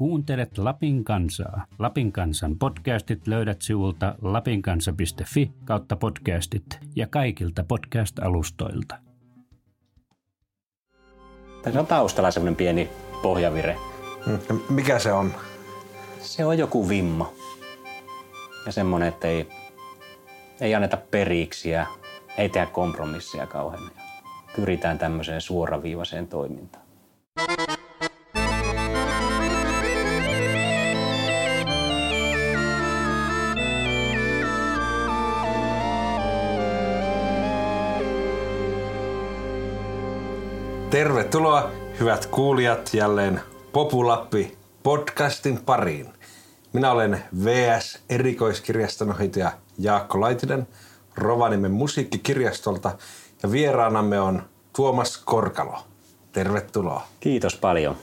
Kuuntelet Lapin kansaa. Lapin kansan podcastit löydät sivulta lapinkansa.fi kautta podcastit ja kaikilta podcast-alustoilta. Tässä on taustalla semmoinen pieni pohjavire. Mm, Mikä se on? Se on joku vimma. Ja semmoinen, että ei, ei anneta periksi ja ei tehdä kompromissia kauhean. Pyritään tämmöiseen suoraviivaiseen toimintaan. Tervetuloa hyvät kuulijat jälleen Populappi podcastin pariin. Minä olen VS erikoiskirjastonhoitaja Jaakko Laitinen Rovaniemen musiikkikirjastolta ja vieraanamme on Tuomas Korkalo. Tervetuloa. Kiitos paljon.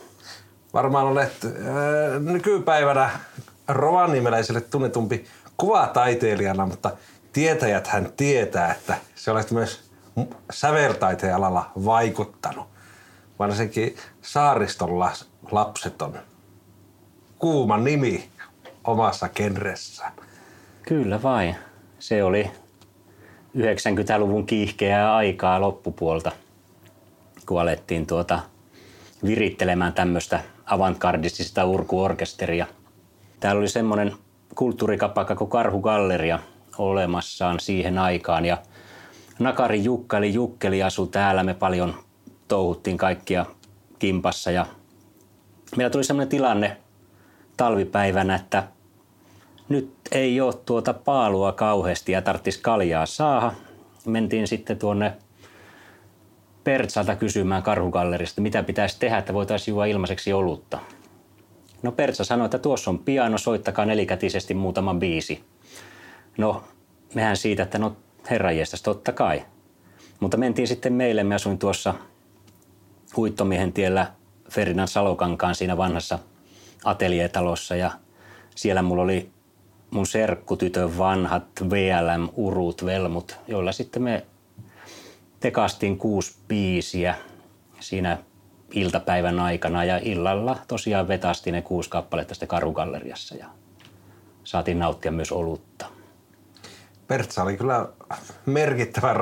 Varmaan olet äh, nykypäivänä rovaniemeläiselle tunnetumpi kuvataiteilijana, mutta tietäjät hän tietää, että se olet myös säveltaiteen alalla vaikuttanut. Varsinkin saariston lapset on kuuma nimi omassa genressään. Kyllä vain. Se oli 90-luvun kiihkeää aikaa loppupuolta, kun alettiin tuota virittelemään tämmöistä avantgardistista urkuorkesteria. Täällä oli semmoinen kulttuurikapakka kuin Karhugalleria olemassaan siihen aikaan ja Nakari Jukka eli Jukkeli asui täällä. Me paljon touhuttiin kaikkia kimpassa ja meillä tuli sellainen tilanne talvipäivänä, että nyt ei ole tuota paalua kauheasti ja tarvitsisi kaljaa saada. Mentiin sitten tuonne Pertsalta kysymään karhugallerista, mitä pitäisi tehdä, että voitaisiin juoda ilmaiseksi olutta. No Pertsa sanoi, että tuossa on piano, soittakaa nelikätisesti muutama biisi. No, mehän siitä, että no herranjestas, totta kai. Mutta mentiin sitten meille, me asuin tuossa Uittomiehen tiellä Ferdinand Salokankaan siinä vanhassa ateljeetalossa ja siellä mulla oli mun serkkutytön vanhat VLM-urut, velmut, joilla sitten me tekastiin kuusi biisiä siinä iltapäivän aikana ja illalla tosiaan vetästiin ne kuusi kappaletta sitten Karugalleriassa ja saatiin nauttia myös olutta. Pertsa oli kyllä merkittävä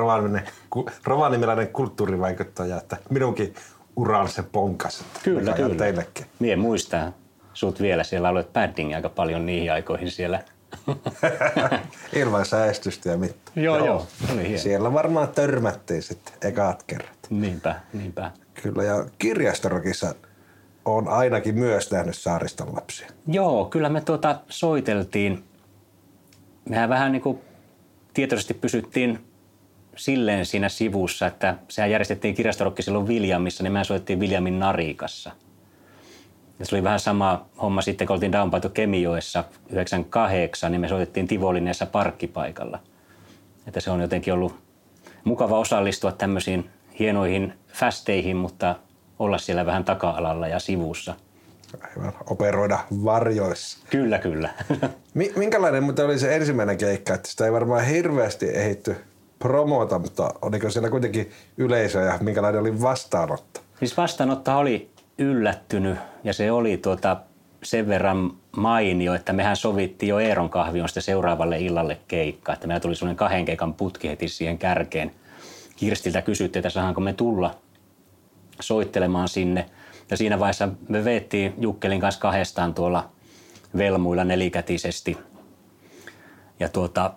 rovaniemiläinen kulttuurivaikuttaja, että minunkin uran se ponkas. Kyllä, kyllä. Teillekin. Mie muistaa sut vielä. Siellä olet padding aika paljon niihin aikoihin siellä. Ilman säästystä ja mitään. Joo, joo. joo. Oli hieno. Siellä varmaan törmättiin sitten ekat kerrat. Niinpä, niinpä. Kyllä, ja kirjastorokissa on ainakin myös nähnyt saariston lapsia. Joo, kyllä me tuota soiteltiin. Mehän vähän niin kuin tietoisesti pysyttiin silleen siinä sivussa, että sehän järjestettiin kirjastorokki silloin Viljamissa, niin me soittiin Viljamin Narikassa. Ja se oli vähän sama homma sitten, kun oltiin Downpaito Kemijoessa 98, niin me soitettiin Tivolineessa parkkipaikalla. Että se on jotenkin ollut mukava osallistua tämmöisiin hienoihin fästeihin, mutta olla siellä vähän taka-alalla ja sivussa – Aivan, operoida varjoissa. Kyllä, kyllä. Minkälainen mutta oli se ensimmäinen keikka? Että sitä ei varmaan hirveästi ehitty promota, mutta oliko siellä kuitenkin yleisö ja minkälainen oli vastaanotto? Siis vastaanotto oli yllättynyt ja se oli tuota sen verran mainio, että mehän sovittiin jo Eeron kahviosta seuraavalle illalle keikka. Että meillä tuli sellainen kahden keikan putki heti siihen kärkeen. Kirstiltä kysyttiin, että saanko me tulla soittelemaan sinne – ja siinä vaiheessa me veettiin Jukkelin kanssa kahdestaan tuolla velmuilla nelikätisesti. Ja tuota,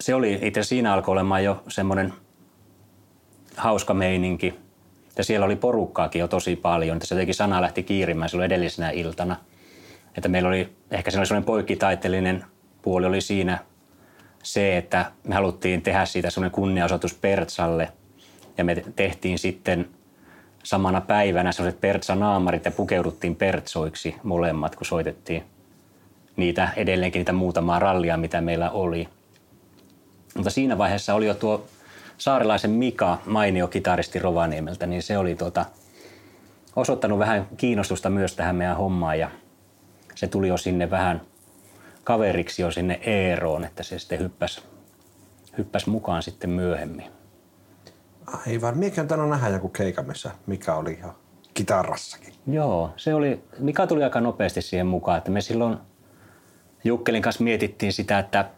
se oli, itse siinä alkoi olemaan jo semmoinen hauska meininki. Ja siellä oli porukkaakin jo tosi paljon. Se jotenkin sana lähti kiirimään silloin edellisenä iltana. Että meillä oli, ehkä se oli semmoinen poikkitaiteellinen puoli oli siinä se, että me haluttiin tehdä siitä semmoinen kunniaosoitus Pertsalle. Ja me tehtiin sitten samana päivänä sellaiset pertsa-naamarit ja pukeuduttiin pertsoiksi molemmat, kun soitettiin niitä edelleenkin niitä muutamaa rallia, mitä meillä oli. Mutta siinä vaiheessa oli jo tuo saarelaisen Mika, mainio kitaristi Rovaniemeltä, niin se oli tuota, osoittanut vähän kiinnostusta myös tähän meidän hommaan ja se tuli jo sinne vähän kaveriksi jo sinne Eeroon, että se sitten hyppäsi, hyppäsi mukaan sitten myöhemmin. Aivan. Miekin on tainnut nähdä joku keika, missä Mika oli ihan kitarassakin. Joo, se oli, Mika tuli aika nopeasti siihen mukaan, että me silloin Jukkelin kanssa mietittiin sitä, että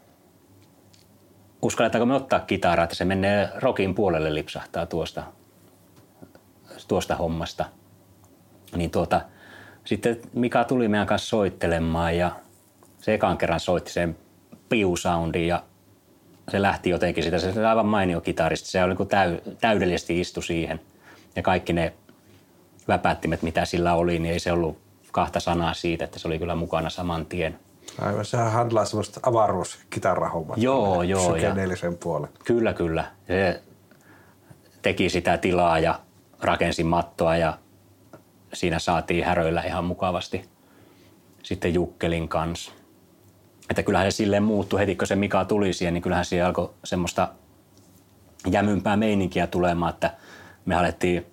uskalletaanko me ottaa kitaraa, että se menee rokin puolelle lipsahtaa tuosta, tuosta hommasta. Niin tuota, sitten Mika tuli meidän kanssa soittelemaan ja se ekan kerran soitti sen piusoundin ja se lähti jotenkin sitä. Se oli aivan mainio kitaristi. Se oli niin täy, täydellisesti istu siihen. Ja kaikki ne väpättimet, mitä sillä oli, niin ei se ollut kahta sanaa siitä, että se oli kyllä mukana saman tien. Aivan, sehän handlaa semmoista avaruuskitarahommaa. Joo, joo. Psykedeellisen puolen. Kyllä, kyllä. Se teki sitä tilaa ja rakensi mattoa ja siinä saatiin häröillä ihan mukavasti sitten Jukkelin kanssa. Että kyllähän se silleen muuttui heti, kun se Mika tuli siihen, niin kyllähän siellä alkoi semmoista jämympää meininkiä tulemaan, että me alettiin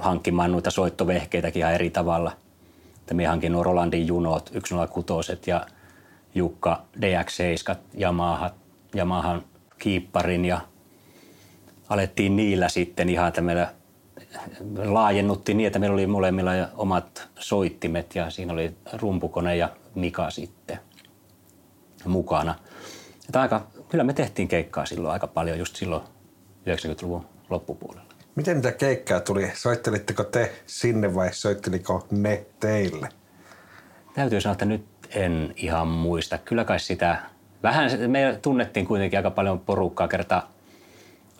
hankkimaan noita soittovehkeitäkin ihan eri tavalla. Että me hankin nuo Rolandin junot, 106 ja Jukka DX7 Yamaha, Yamahan kiipparin ja alettiin niillä sitten ihan, että meillä laajennuttiin niin, että meillä oli molemmilla omat soittimet ja siinä oli rumpukone ja Mika sitten mukana. Että aika, kyllä me tehtiin keikkaa silloin aika paljon just silloin 90-luvun loppupuolella. Miten niitä keikkaa tuli? Soittelitteko te sinne vai soitteliko ne teille? Täytyy sanoa, että nyt en ihan muista. Kyllä kai sitä, vähän me tunnettiin kuitenkin aika paljon porukkaa kertaa.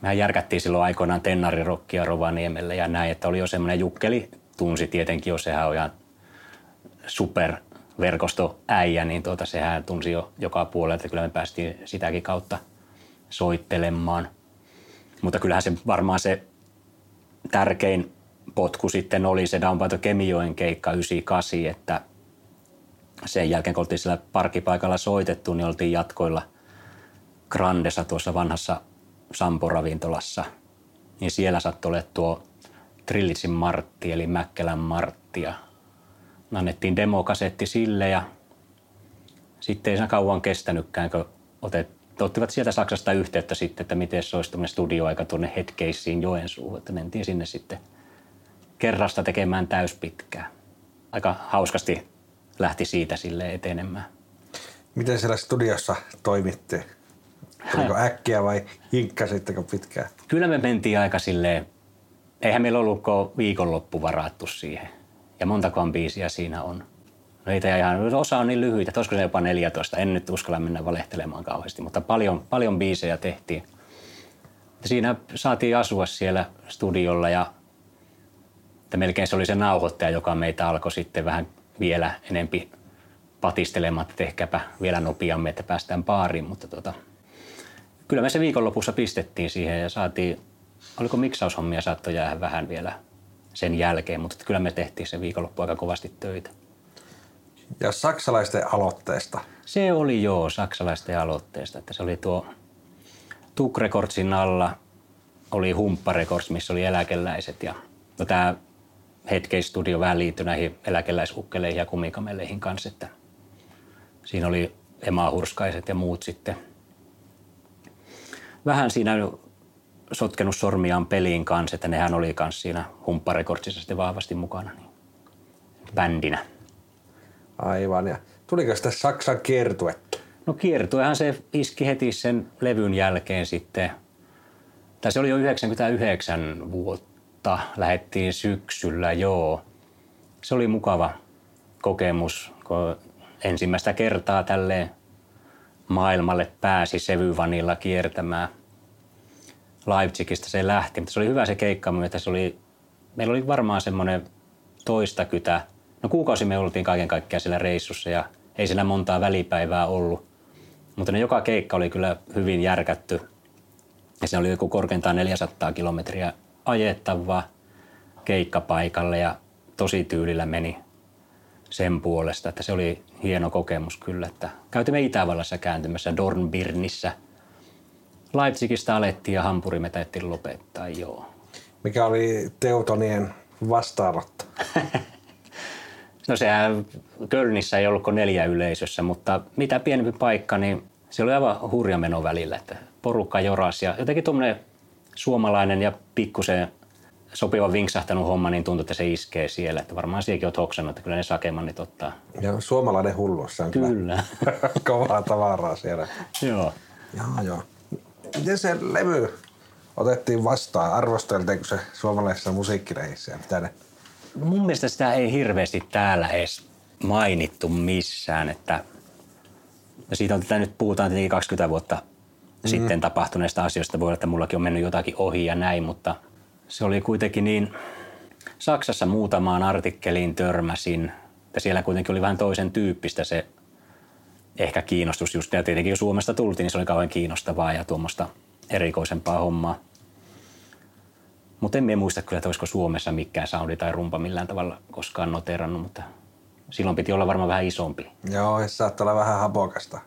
Mehän järkättiin silloin aikoinaan Tennarirokkia Rovaniemelle ja näin, että oli jo semmoinen jukkeli, tunsi tietenkin jo, sehän on ihan super verkostoäijä, niin tuota, sehän tunsi jo joka puolella, että kyllä me päästiin sitäkin kautta soittelemaan. Mutta kyllähän se varmaan se tärkein potku sitten oli se Downpaito Kemijoen keikka 98, että sen jälkeen kun oltiin siellä parkkipaikalla soitettu, niin oltiin jatkoilla Grandessa tuossa vanhassa Sampo-ravintolassa. Niin siellä sattui olemaan tuo Trillitsin Martti, eli Mäkkelän Martti. Ja annettiin demokasetti sille ja sitten ei se kauan kestänytkään, kun otet, ottivat sieltä Saksasta yhteyttä sitten, että miten se olisi tuommoinen studioaika tuonne Headcaseen Joensuuhun. Että mentiin sinne sitten kerrasta tekemään täyspitkää. Aika hauskasti lähti siitä sille etenemään. Miten siellä studiossa toimitte? Oliko äkkiä vai hinkkasitteko pitkään? Kyllä me mentiin aika silleen, eihän meillä ollutko viikonloppu varattu siihen. Ja montakohan biisiä siinä on. No ei ihan, osa on niin lyhyitä, että olisiko se jopa 14. En nyt uskalla mennä valehtelemaan kauheasti, mutta paljon, paljon biisejä tehtiin. Siinä saatiin asua siellä studiolla ja että melkein se oli se nauhoittaja, joka meitä alkoi sitten vähän vielä enempi patistelemaan, että tehkääpä vielä nopeammin, että päästään baariin. Mutta tota, kyllä me se viikonlopussa pistettiin siihen ja saatiin, oliko miksaushommia saattoi jäädä vähän vielä sen jälkeen, mutta kyllä me tehtiin se viikonloppu aika kovasti töitä. Ja saksalaisten aloitteesta? Se oli joo, saksalaisten aloitteesta. Että se oli tuo Tuk Recordsin alla oli Humppa Records, missä oli eläkeläiset. Ja no tämä Headcase Studio vähän liittyi näihin eläkeläisukkeleihin ja kumikameleihin kanssa. Että siinä oli Ema Hurskaiset ja muut sitten. Vähän siinä sotkenut sormiaan peliin kanssa, että nehän oli kanssa siinä humpparekordsissa sitten vahvasti mukana niin bändinä. Aivan. Ja tuliko sitä Saksan kiertuetta? No kiertuehan se iski heti sen levyn jälkeen sitten. Tai se oli jo 99 vuotta. Lähettiin syksyllä, joo. Se oli mukava kokemus, kun ensimmäistä kertaa tälle maailmalle pääsi Sevyvanilla kiertämään – Leipzigistä se lähti, mutta se oli hyvä se keikka, että se oli, meillä oli varmaan semmoinen toista kytä. No kuukausi me oltiin kaiken kaikkiaan siellä reissussa ja ei siinä montaa välipäivää ollut. Mutta ne joka keikka oli kyllä hyvin järkätty. Ja se oli joku korkeintaan 400 kilometriä ajettavaa. keikkapaikalle ja tosi tyylillä meni sen puolesta, että se oli hieno kokemus kyllä. Että käytimme Itävallassa kääntymässä Dornbirnissä. Leipzigistä alettiin ja Hampuri me täyttiin lopettaa, joo. Mikä oli Teutonien vastaanotto? No sehän Kölnissä ei ollut kuin neljä yleisössä, mutta mitä pienempi paikka, niin se oli aivan hurja meno välillä, että porukka joras ja jotenkin tuommoinen suomalainen ja pikkusen sopiva vinksahtanut homma, niin tuntuu, että se iskee siellä. Että varmaan siihenkin olet hoksannut, että kyllä ne sakemannit ottaa. Ja suomalainen hulluus, se on Kyllä. kyllä kovaa tavaraa siellä. Joo. Joo, joo. Miten se levy otettiin vastaan? Arvosteltiinko se suomalaisessa musiikkireissä ja mitä ne? Mun mielestä sitä ei hirveästi täällä edes mainittu missään, että siitä on tätä nyt puhutaan tietenkin 20 vuotta mm. sitten tapahtuneista asioista. Voi olla, että mullakin on mennyt jotakin ohi ja näin, mutta se oli kuitenkin niin... Saksassa muutamaan artikkeliin törmäsin, että siellä kuitenkin oli vähän toisen tyyppistä se ehkä kiinnostus just. Ja tietenkin jos Suomesta tultiin, niin se oli kauhean kiinnostavaa ja tuommoista erikoisempaa hommaa. Mutta en muista kyllä, että olisiko Suomessa mikään soundi tai rumpa millään tavalla koskaan noterannut, mutta silloin piti olla varmaan vähän isompi. Joo, se saattaa olla vähän hapokasta.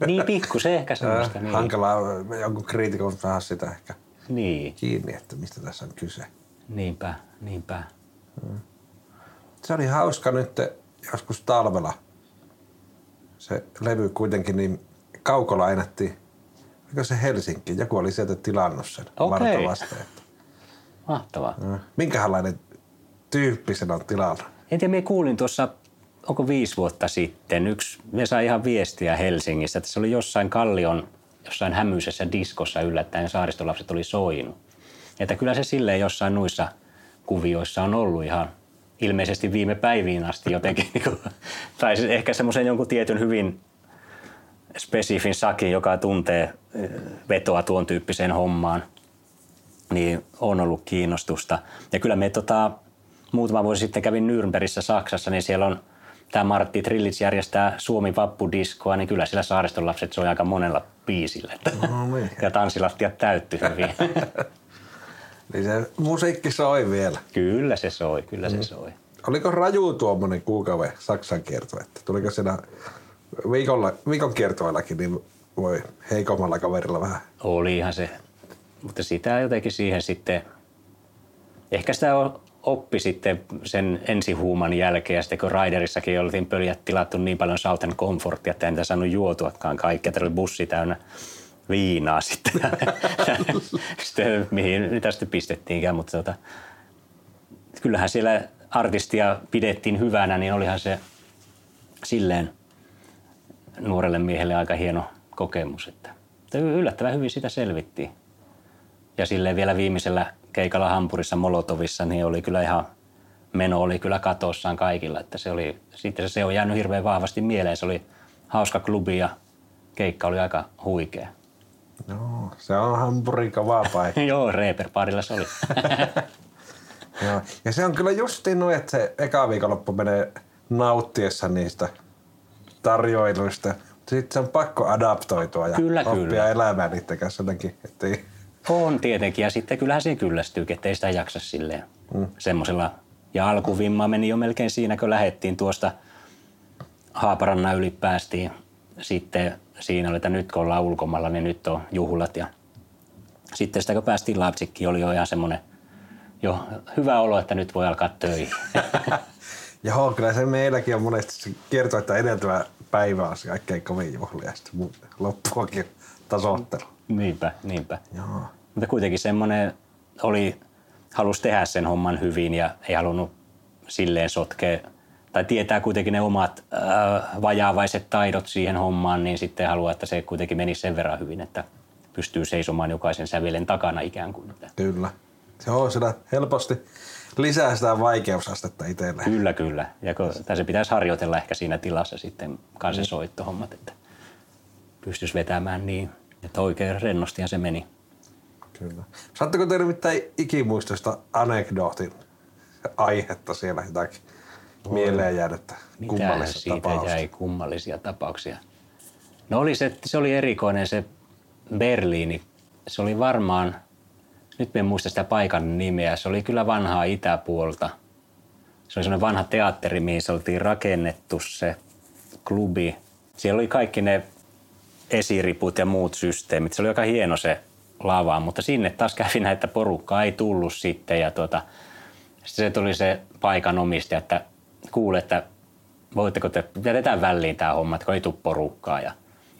Niin pikku se ehkä semmoista. Äh, Niin. Hankalaa jonkun kriitikon saada sitä ehkä niin, kiinni, että mistä tässä on kyse. niinpä, niinpä. Se oli hauska nyt joskus talvella. Se levy kuitenkin niin kauko lainattiin. Oliko se Helsinki? Joku oli sieltä tilannut sen Okei. vartavasti. Että, Mahtavaa. äh, minkälainen tyyppi sen on tilannut? En tiedä, minä kuulin tuossa, onko viisi vuotta sitten, yksi, me sai ihan viestiä Helsingissä, että se oli jossain Kallion, jossain hämyisessä diskossa yllättäen saaristolapset oli soinut. Että kyllä se silleen jossain nuissa kuvioissa on ollut ihan ilmeisesti viime päiviin asti jotenkin, niin kuin, tai siis ehkä semmoisen jonkun tietyn hyvin spesifin sakin, joka tuntee eh, vetoa tuon tyyppiseen hommaan, niin on ollut kiinnostusta. Ja kyllä me tota, muutama vuosi sitten kävin Nürnbergissä Saksassa, niin siellä on tämä Martti Trillits järjestää Suomi vappudiskoa, niin kyllä siellä saariston lapset soi aika monella biisillä. No niin. ja tanssilattiat täytty hyvin. Niin se musiikki soi vielä. kyllä se soi, kyllä se soi. Oliko raju tuommoinen kuukauden Saksan kierto? Että tuliko siinä viikolla, viikon kiertoillakin, niin voi heikommalla kaverilla vähän. Olihan se, mutta sitä jotenkin siihen sitten, ehkä sitä o- oppi sitten sen ensihuuman jälkeen ja sitten kun Raiderissakin oltiin pöljät tilattu niin paljon Southern Comfortia, että niitä saanut juotuakaan kaikkea, että oli bussi täynnä viinaa sitten, sitten mihin niitä sitten pistettiinkään, mutta tota, kyllähän siellä artistia pidettiin hyvänä, niin olihan se silleen nuorelle miehelle aika hieno kokemus, että että yllättävän hyvin sitä selvittiin. Ja silleen vielä viimeisellä keikalla Hampurissa Molotovissa, niin oli kyllä ihan, meno oli kyllä katossaan kaikilla, että se oli, sitten se on jäänyt hirveän vahvasti mieleen. Se oli hauska klubi ja keikka oli aika huikea. Joo, se on Hampurin kovaa paikka. Joo, Reeper-parilla se oli. Joo. Ja se on kyllä justiin noin, että se eka viikonloppu menee nauttiessa niistä tarjoiluista. Sitten se on pakko adaptoitua ja Kyllä, oppia kyllä. elämään niiden kanssa jotenkin. Ettei... On tietenkin, ja sitten kyllähän se kyllästyy, ettei sitä jaksa silleen mm. semmoisella. Ja alkuvimma meni jo melkein siinä, kun lähettiin tuosta Haaparannan yli päästiin. Sitten siinä oli, että nyt kun ollaan ulkomailla, niin nyt on juhlat. Ja sitten sitä kun päästiin Leipzigiin, oli jo ihan semmoinen jo hyvä olo, että nyt voi alkaa töihin. Joo, kyllä se meilläkin on monesti se kertoo, että edeltävä päivä on se kaikkein kovin juhlia ja sitten loppuakin tasoittelu. Niinpä, niinpä. Joo. Mutta kuitenkin semmoinen oli, halusi tehdä sen homman hyvin ja ei halunnut silleen sotkea, tai tietää kuitenkin ne omat äh, vajaavaiset taidot siihen hommaan, niin sitten haluaa, että se kuitenkin menisi sen verran hyvin, että pystyy seisomaan jokaisen sävelen takana ikään kuin. Kyllä. Se on sitä helposti lisää sitä vaikeusastetta itselleen. Kyllä, kyllä. Ja kun, se pitäisi harjoitella ehkä siinä tilassa sitten kanssa mm. soittohommat, että pystyisi vetämään niin, että oikein rennostihan se meni. Kyllä. Saatteko teille mitään ikimuistoista anekdootin aihetta siellä jotakin mieleen jäänyttä kummallista siitä tapausta? jäi kummallisia tapauksia? No oli se, se oli erikoinen se Berliini. Se oli varmaan nyt en muista sitä paikan nimeä. Se oli kyllä vanhaa itäpuolta. Se oli semmoinen vanha teatteri, mihin se oltiin rakennettu se klubi. Siellä oli kaikki ne esiriput ja muut systeemit. Se oli aika hieno se lava, mutta sinne taas kävi näin, että porukkaa ei tullut sitten. Ja tuota, se tuli se paikan omistaja, että kuule, että voitteko te, jätetään väliin tämä homma, että kun ei tule porukkaa. Ja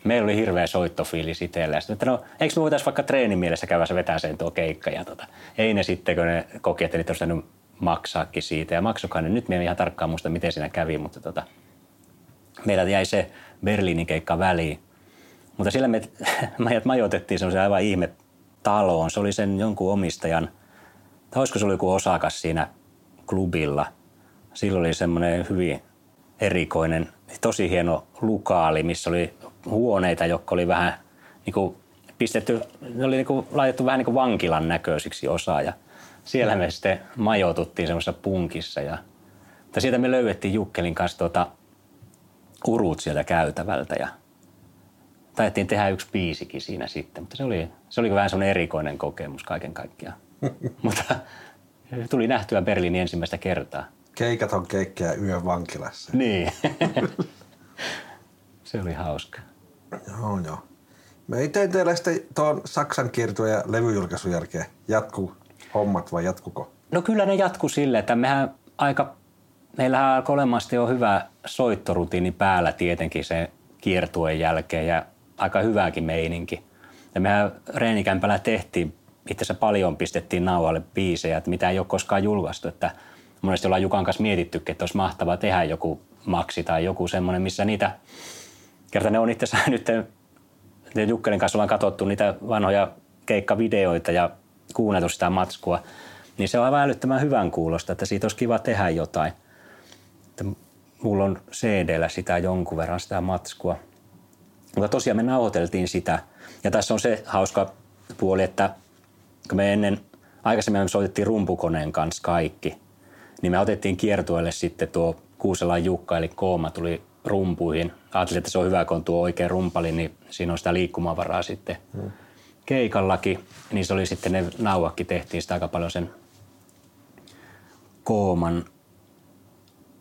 meillä oli hirveä soittofiilis itsellä. Sitten, että no, eikö me voitaisiin vaikka treenimielessä käydä se vetää sen tuo keikka. Ja tota, ei ne sitten, kun ne koki, että niitä olisi maksaakin siitä. Ja maksokaan ne. Nyt me ihan tarkkaan muista, miten siinä kävi, mutta tota, meillä jäi se Berliinin keikka väliin. Mutta siellä me meidät majoitettiin semmoisen aivan ihme taloon. Se oli sen jonkun omistajan, tai olisiko se oli joku osakas siinä klubilla. Silloin oli semmoinen hyvin erikoinen, tosi hieno lukaali, missä oli huoneita, jotka oli vähän niin kuin pistetty, ne oli niin kuin laitettu vähän niin kuin vankilan näköisiksi osa ja siellä me sitten majoituttiin semmoisessa punkissa ja mutta sieltä me löydettiin Jukkelin kanssa tuota urut sieltä käytävältä ja taidettiin tehdä yksi biisikin siinä sitten, mutta se oli, se oli vähän semmoinen erikoinen kokemus kaiken kaikkiaan. mutta tuli nähtyä Berliinin ensimmäistä kertaa. Keikat on keikkiä yön vankilassa. Niin. se oli hauska. Joo, joo. Mä itse teillä sitten tuon Saksan kiertue ja levyjulkaisun jälkeen jatku hommat vai jatkuko? No kyllä ne jatku sille, että mehän aika, meillähän alkoi olemaan jo hyvä soittorutiini päällä tietenkin se kiertueen jälkeen ja aika hyvääkin meininki. Ja mehän reenikämpällä tehtiin, itse asiassa paljon pistettiin nauhalle biisejä, että mitä ei ole koskaan julkaistu, että monesti ollaan Jukan kanssa mietittykin, että olisi mahtavaa tehdä joku maksi tai joku semmoinen, missä niitä, kerta ne on itse asiassa nyt Jukkelin kanssa ollaan katsottu niitä vanhoja keikkavideoita ja kuunneltu sitä matskua, niin se on aivan älyttömän hyvän kuulosta, että siitä olisi kiva tehdä jotain. Että mulla on cd sitä jonkun verran sitä matskua. Mutta tosiaan me nauhoiteltiin sitä. Ja tässä on se hauska puoli, että kun me ennen, aikaisemmin me soitettiin rumpukoneen kanssa kaikki, niin me otettiin kiertueelle sitten tuo Kuuselan Jukka, eli Kooma tuli rumpuihin. Ajattelin, että se on hyvä, kun on tuo oikea rumpali, niin siinä on sitä liikkumavaraa sitten. Hmm keikallakin, niin se oli sitten ne nauakki tehtiin sitä aika paljon sen kooman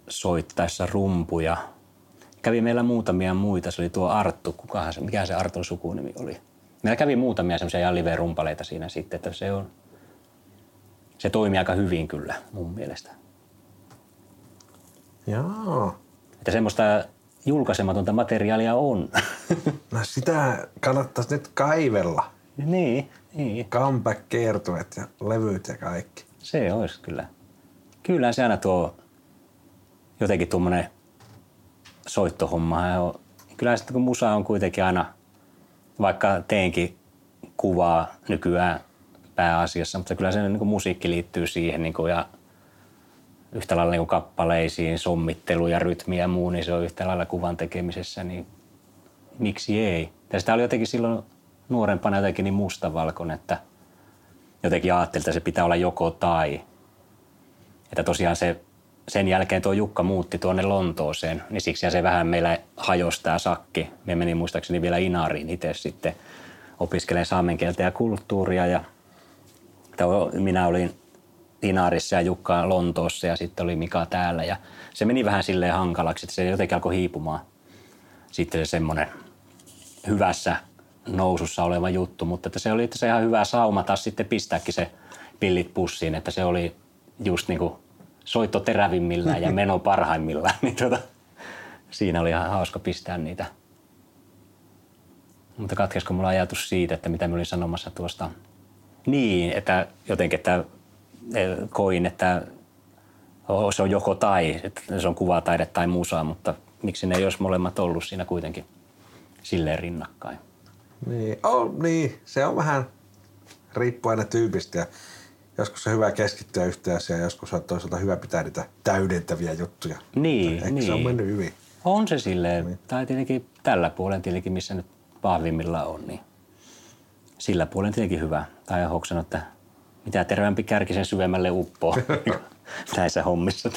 soittaessa rumpuja. Kävi meillä muutamia muita, se oli tuo Arttu, kukahan se, mikä se Artun sukunimi oli. Meillä kävi muutamia semmoisia ihan live-rumpaleita siinä sitten, että se on, se toimii aika hyvin kyllä mun mielestä. Joo. Että semmoista julkaisematonta materiaalia on. No sitä kannattaisi nyt kaivella. Niin, niin. Comeback-kiertueet ja levyt ja kaikki. Se olisi kyllä. Kyllä se aina tuo jotenkin tuommoinen soittohomma. Kyllä sitten kun musa on kuitenkin aina, vaikka teenkin kuvaa nykyään pääasiassa, mutta kyllä se niin kuin musiikki liittyy siihen niin kuin, ja yhtä lailla niin kuin kappaleisiin, sommittelu ja rytmi ja muu, niin se on yhtä lailla kuvan tekemisessä, niin miksi ei? Ja sitä oli jotenkin silloin nuorempana jotenkin niin mustavalkoinen, että jotenkin ajattelin, että se pitää olla joko tai. Että tosiaan se, sen jälkeen tuo Jukka muutti tuonne Lontooseen, niin siksi se vähän meillä hajosi tämä sakki. Me meni muistaakseni vielä Inariin itse sitten opiskelemaan saamen kieltä ja kulttuuria. Ja minä olin Inarissa ja Jukka Lontoossa ja sitten oli Mika täällä. Ja se meni vähän silleen hankalaksi, että se jotenkin alkoi hiipumaan sitten se semmoinen hyvässä nousussa oleva juttu, mutta että se oli itse ihan hyvä sauma taas sitten pistääkin se pillit pussiin, että se oli just niin kuin soitto terävimmillään ja meno parhaimmillaan, niin tuota, siinä oli ihan hauska pistää niitä. Mutta katkesko mulla ajatus siitä, että mitä mä olin sanomassa tuosta. Niin, että jotenkin, että koin, että se on joko tai, että se on kuvataide tai musa, mutta miksi ne ei olisi molemmat ollut siinä kuitenkin silleen rinnakkain. Niin, oh, niin, se on vähän riippuu aina tyypistä ja joskus on hyvä keskittyä yhteen asiaan, joskus on toisaalta hyvä pitää niitä täydentäviä juttuja. Niin, Ehkä niin. se on niin. mennyt hyvin. On se silleen, niin. tai tietenkin tällä puolen tietenkin, missä nyt vahvimmilla on, niin sillä puolen tietenkin hyvä. Tai hoksan, että mitä terveempi kärki sen syvemmälle uppoo näissä hommissa.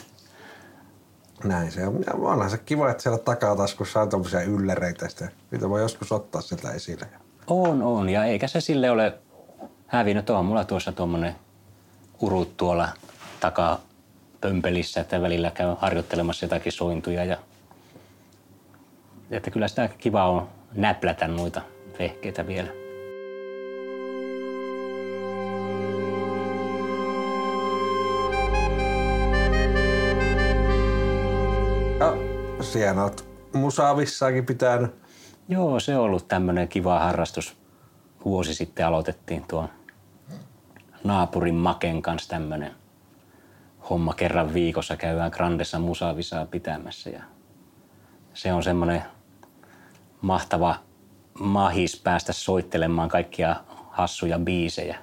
Näin se on. Ja onhan se kiva, että siellä takataskussa on tuommoisia ylläreitä, sitä, mitä voi joskus ottaa sieltä esille. On, on. Ja eikä se sille ole hävinnyt. On mulla tuossa tuommoinen urut tuolla takaa pömpelissä, että välillä käy harjoittelemassa jotakin sointuja. Ja, että kyllä sitä kiva on näplätä noita vehkeitä vielä. Ja siellä oot musavissaakin pitänyt. Joo, se on ollut tämmöinen kiva harrastus. Vuosi sitten aloitettiin tuon naapurin Maken kanssa tämmöinen homma kerran viikossa. Käydään Grandessa musavisaa pitämässä ja se on semmoinen mahtava mahis päästä soittelemaan kaikkia hassuja biisejä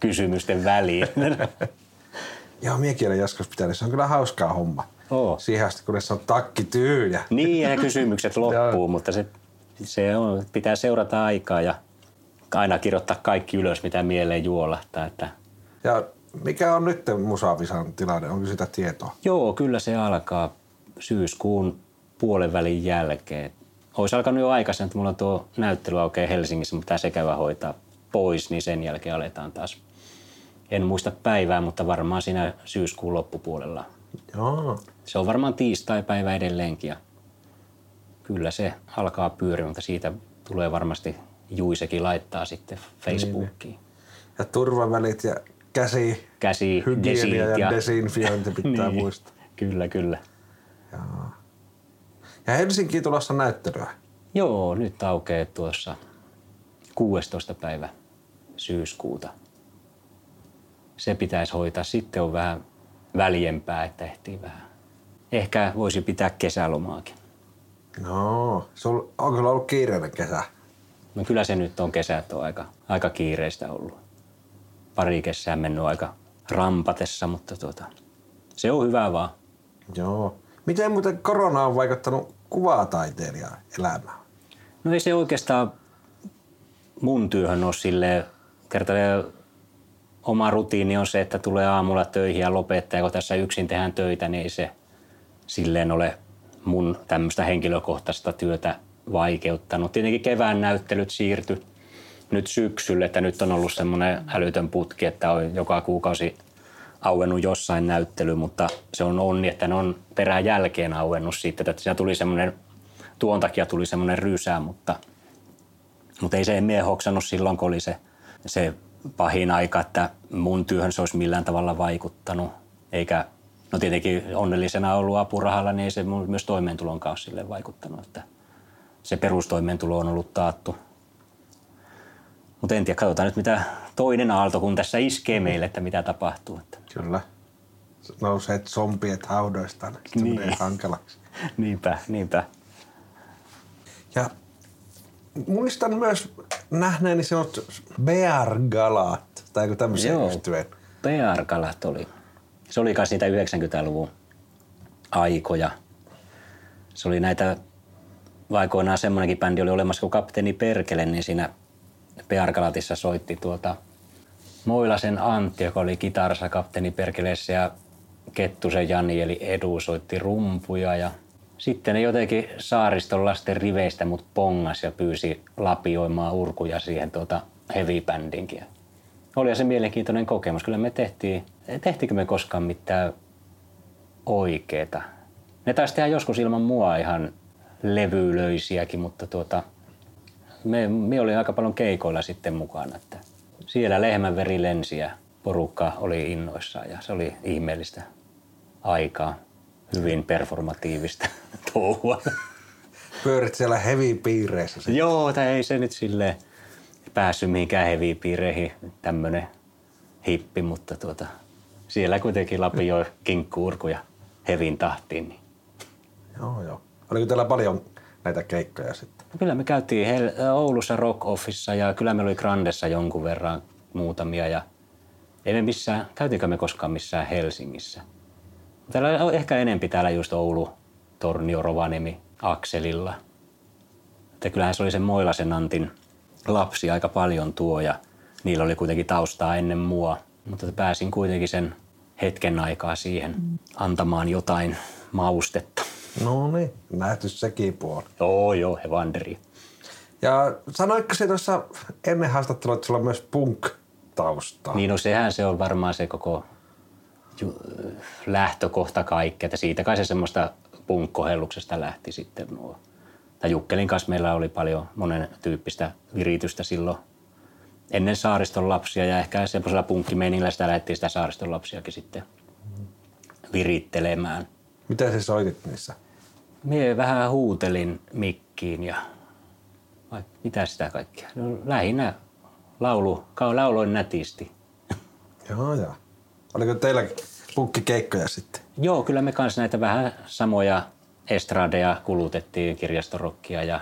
kysymysten väliin. Joo, miekin olen joskus pitänyt. Se on kyllä hauskaa homma. Oo. Siihen asti, kunnes on takki tyhjä. Niin, ja kysymykset loppuu, mutta se, se on, pitää seurata aikaa ja aina kirjoittaa kaikki ylös, mitä mieleen juolahtaa. Että Ja mikä on nyt musavisan tilanne? Onko sitä tietoa? Joo, kyllä se alkaa syyskuun puolen välin jälkeen. Olisi alkanut jo aikaisemmin, että mulla on tuo näyttely aukeaa Helsingissä, mutta se käydä hoitaa pois, niin sen jälkeen aletaan taas. En muista päivää, mutta varmaan siinä syyskuun loppupuolella. Joo. Se on varmaan tiistai-päivä edelleenkin ja kyllä se alkaa pyöriä, mutta siitä tulee varmasti Juisekin laittaa sitten Facebookiin. Ja turvavälit ja käsi, Käsi, hygienia ja, ja- desinfiointi pitää Niin. muistaa. Kyllä, kyllä. Ja Helsinkiin tulossa näyttelyä. Joo, nyt aukeaa tuossa 16. päivä syyskuuta. Se pitäisi hoitaa. Sitten on vähän väljempää, että ehtii vähän. Ehkä voisi pitää kesälomaakin. No, sul, on kyllä ollut kiireinen kesä. No kyllä se nyt on kesät on aika, aika kiireistä ollut. Pari kesää mennyt aika rampatessa, mutta tuota, se on hyvä vaan. Joo. Miten muuten korona on vaikuttanut kuvataiteilijan elämään? No ei se oikeastaan mun työhön ole silleen, kertalee oma rutiini on se, että tulee aamulla töihin ja lopettaa, ja kun tässä yksin tehdään töitä, niin ei se silleen ole mun tämmöistä henkilökohtaista työtä vaikeuttanut. Tietenkin kevään näyttelyt siirtyi nyt syksylle, että nyt on ollut semmoinen älytön putki, että on joka kuukausi auennut jossain näyttely, mutta se on onni, että ne on perään jälkeen auennut sitten, että tuli semmoinen, tuon takia tuli semmoinen rysää, mutta, mutta ei se mie hoksannut silloin, kun oli se, se pahin aika, että mun työhön se olisi millään tavalla vaikuttanut, eikä No tietenkin onnellisena ollut apurahalla, niin ei se myös toimeentulon kanssa sille vaikuttanut, että se perustoimeentulo on ollut taattu. Mutta en tiedä, katsotaan nyt mitä toinen aalto, kun tässä iskee meille, että mitä tapahtuu. Että. Kyllä. Nousee zombiet haudoistaan. Sitten Niin. niin. menee hankalaksi. Niinpä, niinpä. Ja muistan myös nähneeni sinut Bear Galat, tai joku tämmöisen Joo. yhtyeen. PR-kalat oli. Se oli kai niitä 90-luvun aikoja. Se oli näitä, vaikoinaan semmoinenkin bändi oli olemassa kuin Kapteeni Perkele, niin siinä PR-kalatissa soitti tuolta Moilasen Antti, joka oli kitarassa Kapteeni Perkeleessä ja Kettusen Jani eli Edu soitti rumpuja ja sitten ne jotenkin saariston lasten riveistä mut pongas ja pyysi lapioimaan urkuja siihen tuota heavy-bändinkin. Oli se mielenkiintoinen kokemus. Kyllä me tehtiin, tehtiinkö me koskaan mitään oikeeta. Ne taisi tehdä joskus ilman mua ihan levylöisiäkin, mutta tuota, me, me oli aika paljon keikoilla sitten mukana. Että siellä lehmän veri lensi ja porukka oli innoissaan ja se oli ihmeellistä aikaa. Hyvin performatiivista touhua. Pyörit siellä heavy-piireissä. sitten. Joo, tai ei se nyt sille päässyt mihinkään hevipiireihin tämmönen hippi, mutta tuota, siellä kuitenkin lapioi kinkkuurkuja hevin tahtiin. Niin. Joo, joo. Oliko teillä paljon näitä keikkoja sitten? No Kyllä me käytiin Hel- Oulussa Rock Offissa ja kyllä me oli Grandessa jonkun verran muutamia ja ei me missään, käytiinkö me koskaan missään Helsingissä. Täällä on ehkä enempi täällä just Oulu, Tornio, Rovaniemi, Akselilla. Että kyllähän se oli sen Moilasen Antin lapsi aika paljon tuo ja niillä oli kuitenkin taustaa ennen mua. Mutta pääsin kuitenkin sen hetken aikaa siihen antamaan jotain maustetta. No niin, nähty sekin puoli. Joo, joo, Evanderi. Ja sanoitko se tuossa ennen haastattelua, että sulla on myös punk taustaa. Niin no sehän se on varmaan se koko ju- lähtökohta kaikki, että siitä kai se semmoista punkkohelluksesta lähti sitten nuo. Tai Jukkelin kanssa meillä oli paljon monen tyyppistä viritystä silloin ennen saariston lapsia ja ehkä semmoisella punkkimeinillä sitä lähdettiin sitä saariston lapsiakin sitten virittelemään. Mitä sä soitit niissä? Mie vähän huutelin mikkiin ja vai mitä sitä kaikkea. No, lähinnä laulu, lauloin nätisti. Joo, joo. Oliko teillä punkkikeikkoja sitten? Joo, kyllä me kanssa näitä vähän samoja estradeja kulutettiin, kirjastorokkia ja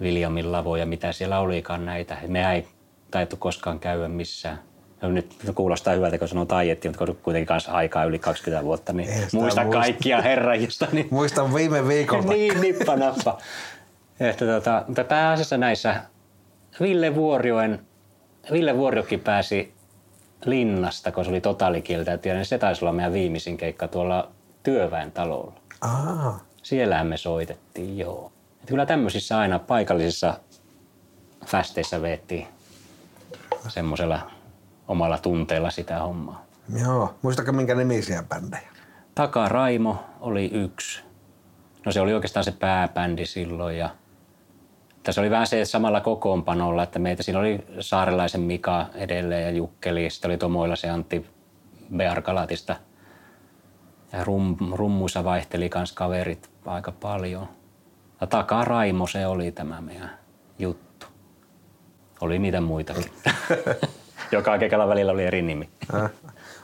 Williamin lavoja, mitä siellä olikaan näitä. Me ei taitu koskaan käydä missään. No nyt kuulostaa hyvältä, kun sanoo taietti, mutta kun kuitenkin kanssa aikaa yli 20 vuotta, niin Ei muista muista. kaikkia herrajista. Niin Muistan viime viikolta. niin, nippa nappa. Että tota, mutta pääasiassa näissä Ville Vuorioen, Ville Vuoriokin pääsi linnasta, kun se oli totaalikieltäytyjä, niin se taisi olla meidän viimeisin keikka tuolla työväen talolla. Aa, Siellähän me soitettiin, joo. Et kyllä tämmöisissä aina paikallisissa fästeissä veettiin semmoisella omalla tunteella sitä hommaa. joo. Muistatko minkä nimisiä bändejä? Taka Raimo oli yksi. No se oli oikeastaan se pääbändi silloin ja tässä oli vähän se samalla kokoonpanolla, että meitä siinä oli Saarelaisen Mika edelleen ja Jukkeli, sitten oli Tomoilla se Antti Bearkalatista. Ja rum, rummuissa vaihteli kans kaverit aika paljon. Ja Taka Raimo se oli tämä meidän juttu. Oli niitä muitakin. Joka kekalla välillä oli eri nimi. Äh.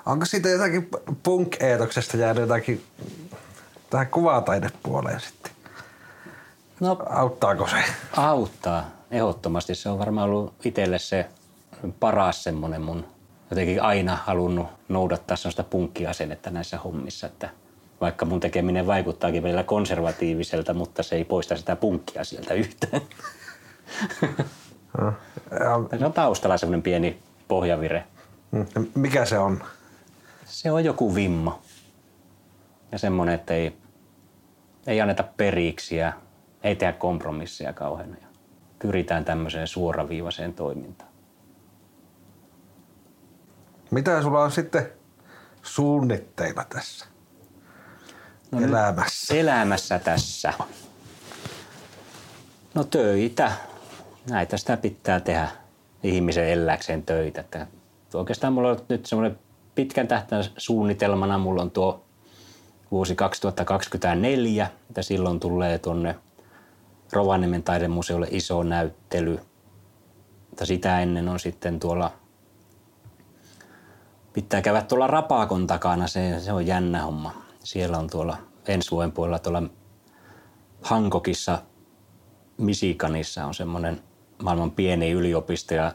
Onko siitä jotakin punk-eetoksesta jäänyt jotakin tähän kuvataidepuoleen sitten? No Auttaako se? auttaa ehdottomasti. Se on varmaan ollut itselle se paras semmoinen mun jotenkin aina halunnut noudattaa sellaista punkkiasennetta näissä hommissa, että vaikka mun tekeminen vaikuttaakin välillä konservatiiviselta, mutta se ei poista sitä punkkia sieltä yhtään. Äh. Ja, Se on taustalla semmoinen pieni pohjavire. mm, Mikä se on? Se on joku vimma. Ja semmoinen, että ei, ei anneta periksi ja ei tehdä kompromisseja kauheana. Ja pyritään tämmöiseen suoraviivaiseen toimintaan. Mitä sulla on sitten suunnitteilla tässä no elämässä? elämässä tässä? No töitä. Näitä sitä pitää tehdä ihmisen elläkseen töitä. Että oikeastaan mulla on nyt semmoinen pitkän tähtäin suunnitelmana. Mulla on tuo vuosi 2024, että silloin tulee tuonne Rovaniemen taidemuseolle iso näyttely. Mutta sitä ennen on sitten tuolla, pitää käydä tuolla Rapakon takana, se, se on jännä homma. Siellä on tuolla ensi vuoden puolella tuolla Hankokissa Misikanissa on semmoinen maailman pieni yliopisto ja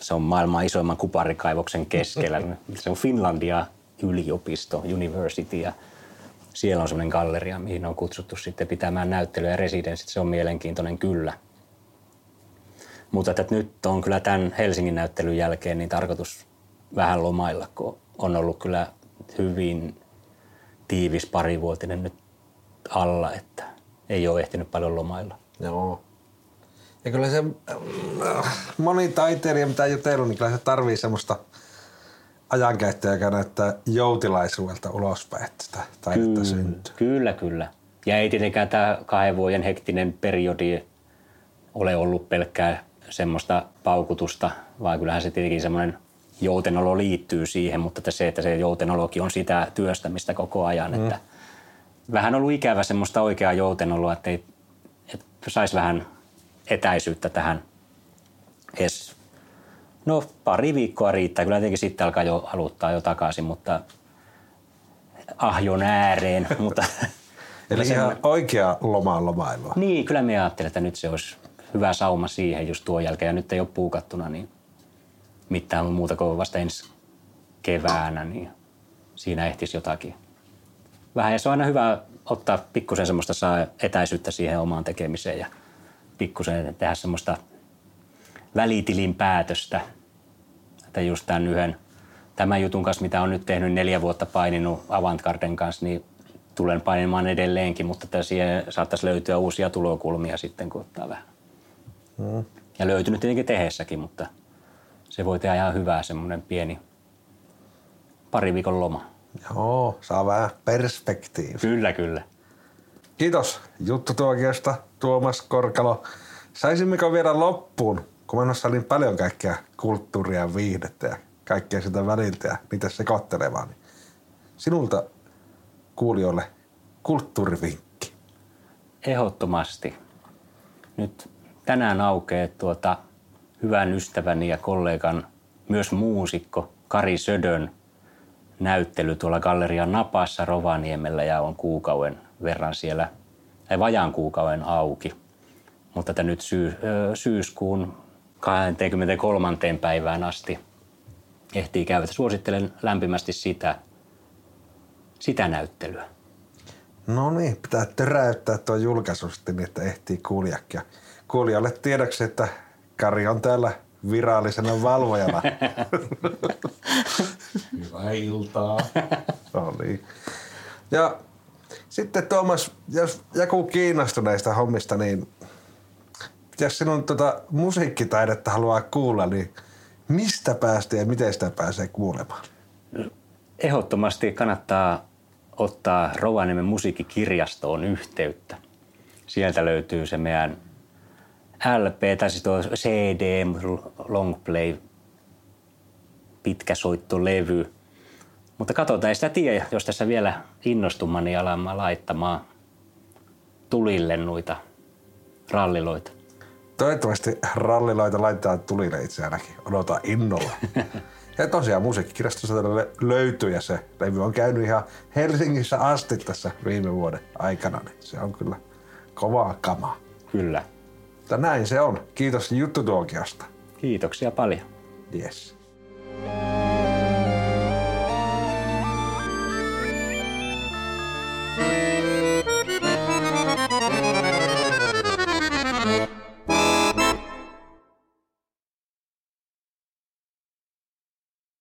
se on maailman isoimman kuparikaivoksen keskellä. Se on Finlandia yliopisto, university ja siellä on semmoinen galleria, mihin on kutsuttu sitten pitämään näyttelyä ja residenssit. Se on mielenkiintoinen kyllä. Mutta että nyt on kyllä tämän Helsingin näyttelyn jälkeen niin tarkoitus vähän lomailla, kun on ollut kyllä hyvin tiivis parivuotinen nyt alla, että ei ole ehtinyt paljon lomailla. Joo. Ja kyllä se äh, moni taiteilija, mitä jutellut, niin kyllä se tarvii semmoista ajankäyttöä, joka näyttää joutilaisuudelta ulospäin, että sitä taidetta syntyy. Kyllä, kyllä. Ja ei tietenkään tämä kahden vuoden hektinen periodi ole ollut pelkkää semmoista paukutusta, vaan kyllähän se tietenkin semmoinen joutenolo liittyy siihen, mutta että se, että se joutenolokin on sitä työstämistä koko ajan, mm. että vähän ollut ikävä semmoista oikeaa joutenoloa, että, ei, että saisi vähän etäisyyttä tähän edes. No pari viikkoa riittää, kyllä tietenkin sitten alkaa jo haluttaa jo takaisin, mutta ahjon ääreen, mutta Eli ihan oikea loma lomailua. niin, kyllä me ajattelin, että nyt se olisi hyvä sauma siihen just tuon jälkeen. Ja nyt ei ole puukattuna, niin mitään muuta kuin vasta ensi keväänä, niin siinä ehtisi jotakin. Vähän ja se on aina hyvä ottaa pikkusen semmoista saa etäisyyttä siihen omaan tekemiseen ja pikkusen tehdä semmoista välitilin päätöstä. Että just tämän yhden, tämän jutun kanssa, mitä on nyt tehnyt neljä vuotta paininut Avantgarden kanssa, niin tulen painimaan edelleenkin, mutta siihen saattaisi löytyä uusia tulokulmia sitten, kun ottaa vähän. Mm. Ja löytynyt tietenkin tehessäkin, mutta se voi tehdä ihan hyvää semmoinen pieni pari viikon loma. Joo, saa vähän perspektiivi. Kyllä, kyllä. Kiitos juttutuokiosta Tuomas Korkalo. Saisimmeko vielä loppuun, kun menossa niin paljon kaikkea kulttuuria ja viihdettä ja kaikkea sitä väliltä ja niitä sekoittelevaa, niin sinulta kuulijoille kulttuurivinkki. Ehdottomasti. Nyt tänään aukeaa tuota hyvän ystäväni ja kollegan, myös muusikko Kari Södön näyttely tuolla Gallerian Napassa Rovaniemellä ja on kuukauden verran siellä, tai vajaan kuukauden auki. Mutta nyt syy, syyskuun 23. päivään asti ehtii käydä. Suosittelen lämpimästi sitä, sitä näyttelyä. No niin, pitää töräyttää tuo julkaisusti, niin että ehtii kuulijakin. Kuulijalle tiedoksi, että Kari on täällä virallisena valvojana. Hyvää iltaa. no niin. Ja sitten Tuomas, jos joku kiinnostuu näistä hommista, niin jos sinun tota musiikkitaidetta haluaa kuulla, niin mistä päästä ja miten sitä pääsee kuulemaan? Ehdottomasti kannattaa ottaa Rovaniemen musiikkikirjastoon yhteyttä. Sieltä löytyy se meidän LP, tai siis tuo CD, longplay, pitkä soittolevy. Mutta katsotaan, ei sitä tiedä, jos tässä vielä innostumaan, niin alamme laittamaan tulille noita ralliloita. Toivottavasti ralliloita laitetaan tulille itse ainakin. Odotan innolla. ja tosiaan musiikkikirjastossa löytyy ja se levy on käynyt ihan Helsingissä asti tässä viime vuoden aikana. Niin se on kyllä kovaa kamaa. Kyllä. Mutta näin se on. Kiitos juttutuokiosta. Kiitoksia paljon. Yes. Thank you.